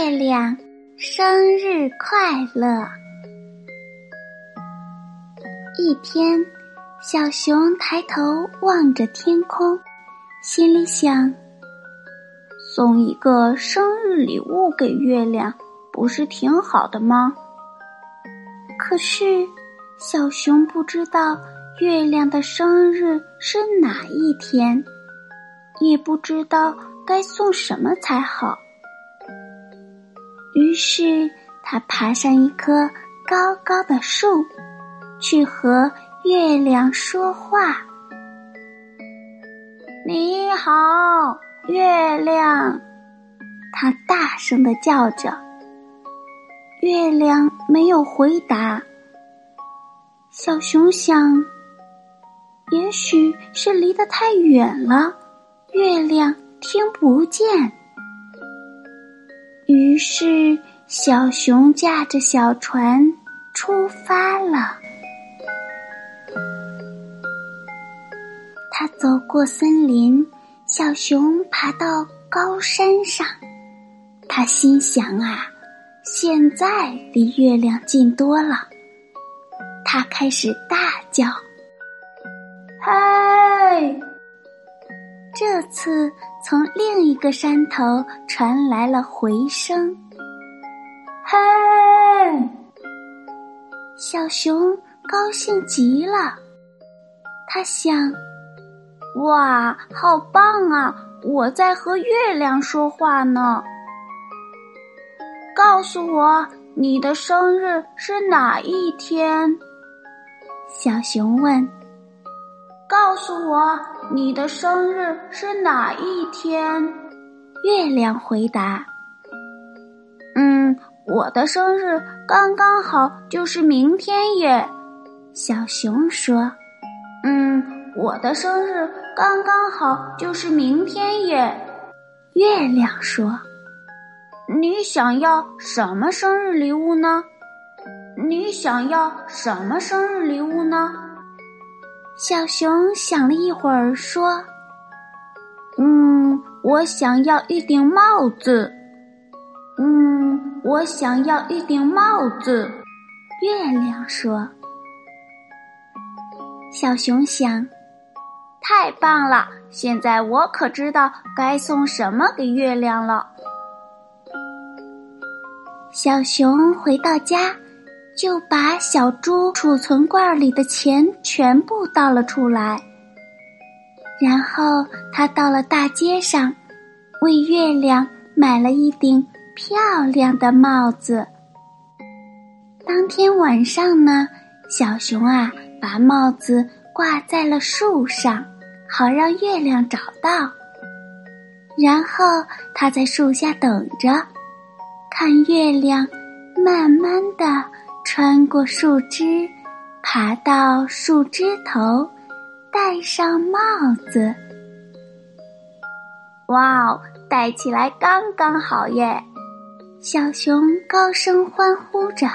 月亮，生日快乐！一天，小熊抬头望着天空，心里想：送一个生日礼物给月亮，不是挺好的吗？可是，小熊不知道月亮的生日是哪一天，也不知道该送什么才好。于是，他爬上一棵高高的树，去和月亮说话。“你好，月亮！”他大声的叫着。月亮没有回答。小熊想，也许是离得太远了，月亮听不见。于是，小熊驾着小船出发了。他走过森林，小熊爬到高山上。他心想啊，现在离月亮近多了。他开始大叫：“这次从另一个山头传来了回声。嘿，小熊高兴极了，他想：哇，好棒啊！我在和月亮说话呢。告诉我，你的生日是哪一天？小熊问。告诉我，你的生日是哪一天？月亮回答：“嗯，我的生日刚刚好就是明天耶。”小熊说：“嗯，我的生日刚刚好就是明天耶。”月亮说：“你想要什么生日礼物呢？你想要什么生日礼物呢？”小熊想了一会儿，说：“嗯，我想要一顶帽子。嗯，我想要一顶帽子。”月亮说：“小熊想，太棒了！现在我可知道该送什么给月亮了。”小熊回到家。就把小猪储存罐里的钱全部倒了出来，然后他到了大街上，为月亮买了一顶漂亮的帽子。当天晚上呢，小熊啊把帽子挂在了树上，好让月亮找到。然后他在树下等着，看月亮慢慢的。穿过树枝，爬到树枝头，戴上帽子。哇哦，戴起来刚刚好耶！小熊高声欢呼着。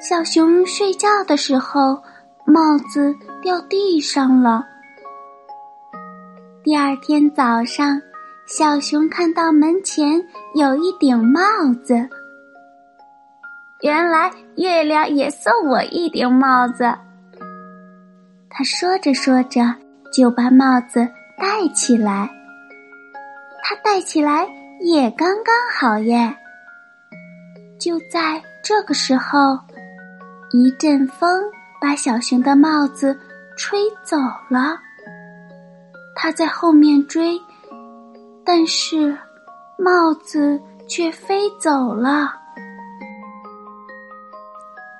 小熊睡觉的时候，帽子掉地上了。第二天早上，小熊看到门前有一顶帽子。原来月亮也送我一顶帽子。他说着说着，就把帽子戴起来。他戴起来也刚刚好耶。就在这个时候，一阵风把小熊的帽子吹走了。他在后面追，但是帽子却飞走了。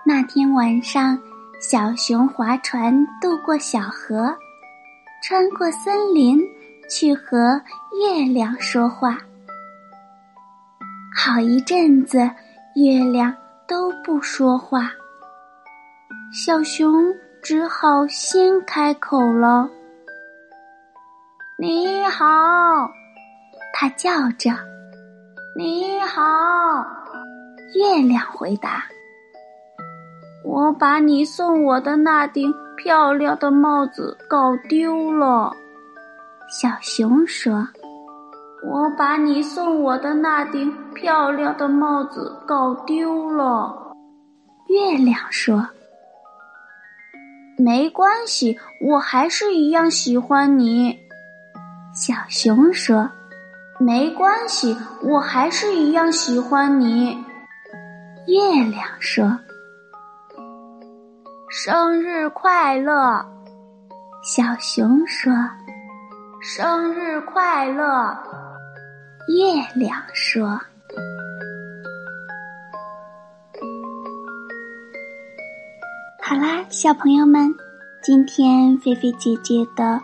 那天晚上，小熊划船渡过小河，穿过森林，去和月亮说话。好一阵子，月亮都不说话，小熊只好先开口了：“你好。”他叫着：“你好。”月亮回答：“我把你送我的那顶漂亮的帽子搞丢了。”小熊说：“我把你送我的那顶漂亮的帽子搞丢了。”月亮说：“没关系，我还是一样喜欢你。”小熊说：“没关系，我还是一样喜欢你。”月亮说：“生日快乐！”小熊说：“生日快乐！”月亮说：“好啦，小朋友们，今天菲菲姐姐的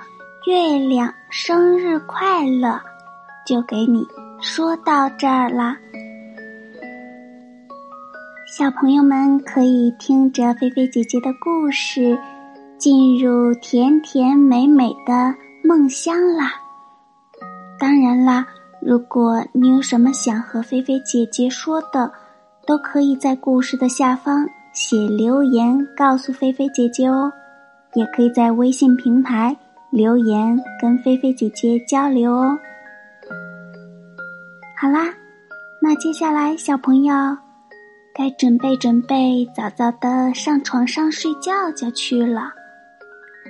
月亮生日快乐就给你说到这儿啦。”小朋友们可以听着菲菲姐姐的故事，进入甜甜美美的梦乡啦。当然啦，如果你有什么想和菲菲姐姐说的，都可以在故事的下方写留言告诉菲菲姐姐哦。也可以在微信平台留言跟菲菲姐姐交流哦。好啦，那接下来小朋友。该准备准备，早早的上床上睡觉就去了。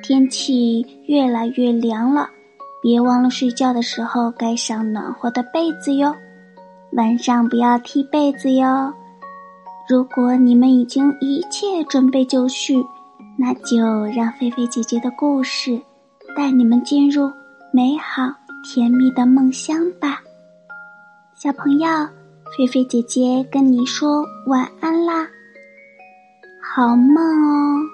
天气越来越凉了，别忘了睡觉的时候盖上暖和的被子哟。晚上不要踢被子哟。如果你们已经一切准备就绪，那就让菲菲姐姐的故事带你们进入美好甜蜜的梦乡吧，小朋友。菲菲姐姐跟你说晚安啦，好梦哦。